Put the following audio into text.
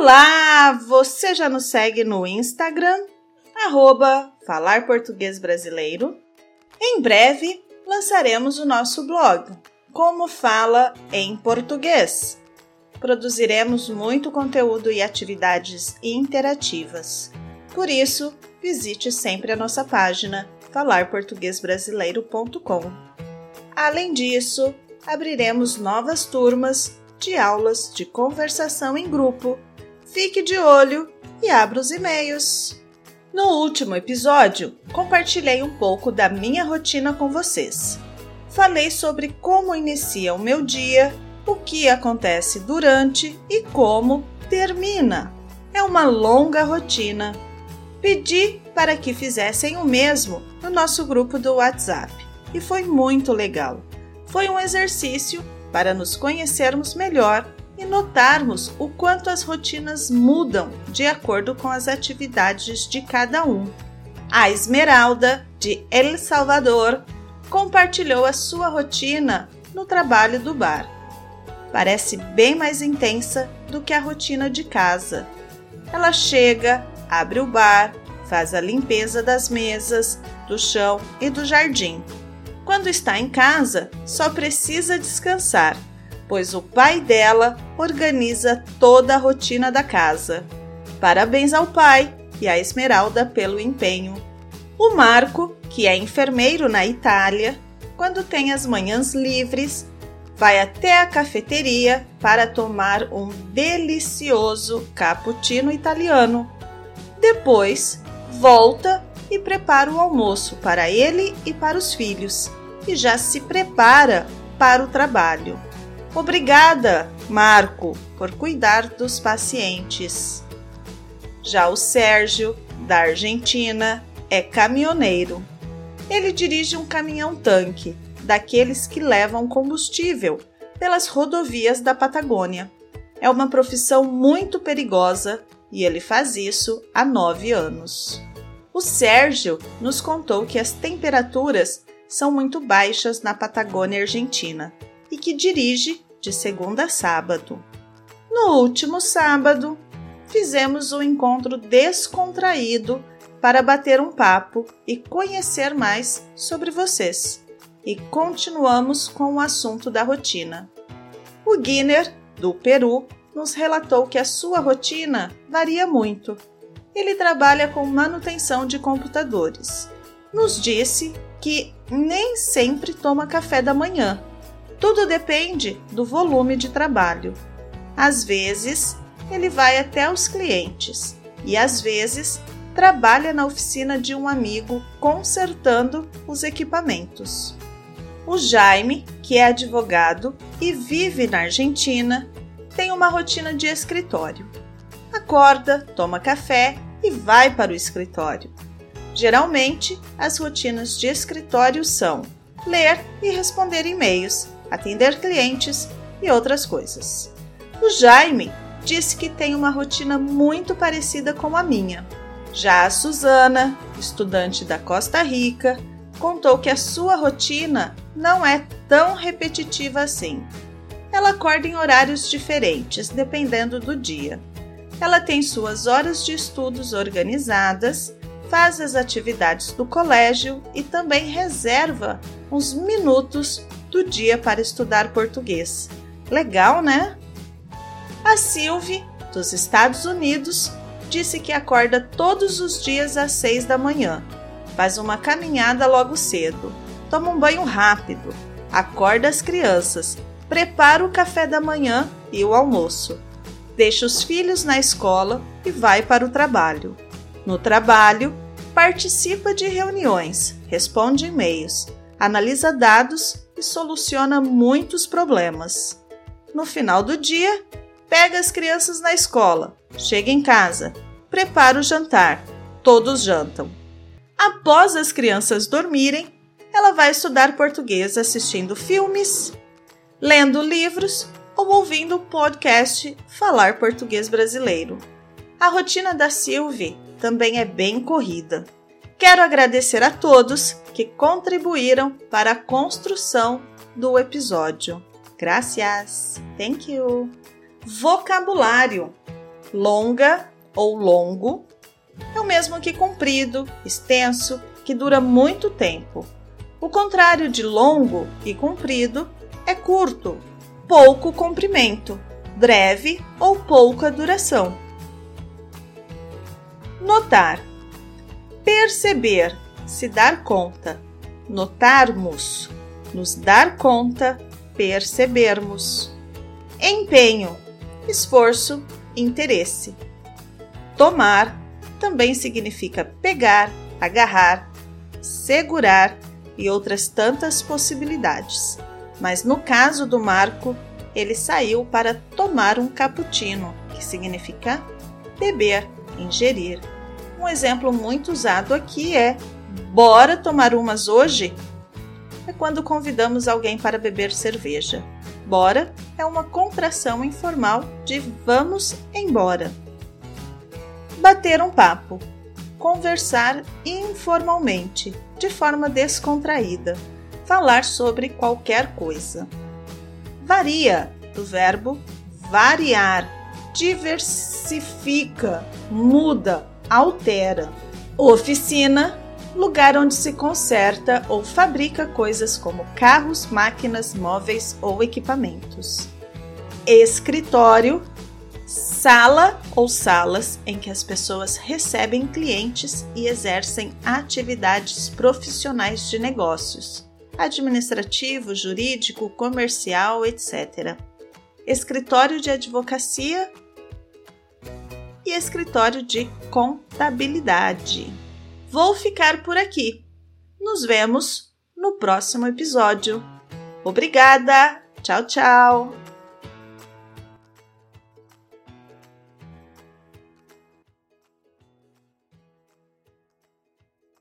Olá! Você já nos segue no Instagram, arroba Falar Português Brasileiro. Em breve lançaremos o nosso blog, Como Fala em Português. Produziremos muito conteúdo e atividades interativas. Por isso, visite sempre a nossa página falarportuguesbrasileiro.com. Além disso, abriremos novas turmas de aulas de conversação em grupo. Fique de olho e abra os e-mails. No último episódio, compartilhei um pouco da minha rotina com vocês. Falei sobre como inicia o meu dia, o que acontece durante e como termina. É uma longa rotina. Pedi para que fizessem o mesmo no nosso grupo do WhatsApp e foi muito legal. Foi um exercício para nos conhecermos melhor e notarmos o quanto as rotinas mudam de acordo com as atividades de cada um. A Esmeralda, de El Salvador, compartilhou a sua rotina no trabalho do bar. Parece bem mais intensa do que a rotina de casa. Ela chega, abre o bar, faz a limpeza das mesas, do chão e do jardim. Quando está em casa, só precisa descansar pois o pai dela organiza toda a rotina da casa. Parabéns ao pai e à Esmeralda pelo empenho. O Marco, que é enfermeiro na Itália, quando tem as manhãs livres, vai até a cafeteria para tomar um delicioso cappuccino italiano. Depois, volta e prepara o almoço para ele e para os filhos, e já se prepara para o trabalho. Obrigada, Marco, por cuidar dos pacientes. Já o Sérgio, da Argentina, é caminhoneiro. Ele dirige um caminhão-tanque, daqueles que levam combustível pelas rodovias da Patagônia. É uma profissão muito perigosa e ele faz isso há nove anos. O Sérgio nos contou que as temperaturas são muito baixas na Patagônia Argentina e que dirige de segunda a sábado. No último sábado, fizemos um encontro descontraído para bater um papo e conhecer mais sobre vocês. E continuamos com o assunto da rotina. O Guiner, do Peru, nos relatou que a sua rotina varia muito. Ele trabalha com manutenção de computadores. Nos disse que nem sempre toma café da manhã tudo depende do volume de trabalho. Às vezes, ele vai até os clientes e às vezes trabalha na oficina de um amigo consertando os equipamentos. O Jaime, que é advogado e vive na Argentina, tem uma rotina de escritório. Acorda, toma café e vai para o escritório. Geralmente, as rotinas de escritório são ler e responder e-mails atender clientes e outras coisas. O Jaime disse que tem uma rotina muito parecida com a minha. Já a Suzana, estudante da Costa Rica, contou que a sua rotina não é tão repetitiva assim. Ela acorda em horários diferentes, dependendo do dia. Ela tem suas horas de estudos organizadas, faz as atividades do colégio e também reserva uns minutos do dia para estudar português. Legal, né? A Sylvie, dos Estados Unidos, disse que acorda todos os dias às seis da manhã, faz uma caminhada logo cedo, toma um banho rápido, acorda as crianças, prepara o café da manhã e o almoço, deixa os filhos na escola e vai para o trabalho. No trabalho, participa de reuniões, responde e-mails, analisa dados e soluciona muitos problemas. No final do dia, pega as crianças na escola, chega em casa, prepara o jantar, todos jantam. Após as crianças dormirem, ela vai estudar português assistindo filmes, lendo livros ou ouvindo o podcast Falar Português Brasileiro. A rotina da Sylvie também é bem corrida. Quero agradecer a todos que contribuíram para a construção do episódio. Gracias. Thank you. Vocabulário. Longa ou longo é o mesmo que comprido, extenso, que dura muito tempo. O contrário de longo e comprido é curto, pouco comprimento, breve ou pouca duração. Notar, perceber, se dar conta, notarmos, nos dar conta, percebermos. Empenho, esforço, interesse. Tomar também significa pegar, agarrar, segurar e outras tantas possibilidades. Mas no caso do Marco, ele saiu para tomar um cappuccino, que significa beber, ingerir. Um exemplo muito usado aqui é: bora tomar umas hoje? É quando convidamos alguém para beber cerveja. Bora é uma contração informal de vamos embora. Bater um papo. Conversar informalmente, de forma descontraída. Falar sobre qualquer coisa. Varia, do verbo variar. Diversifica, muda, altera. Oficina, lugar onde se conserta ou fabrica coisas como carros, máquinas, móveis ou equipamentos. Escritório, sala ou salas em que as pessoas recebem clientes e exercem atividades profissionais de negócios, administrativo, jurídico, comercial, etc. Escritório de advocacia e escritório de contabilidade. Vou ficar por aqui. Nos vemos no próximo episódio. Obrigada! Tchau, tchau!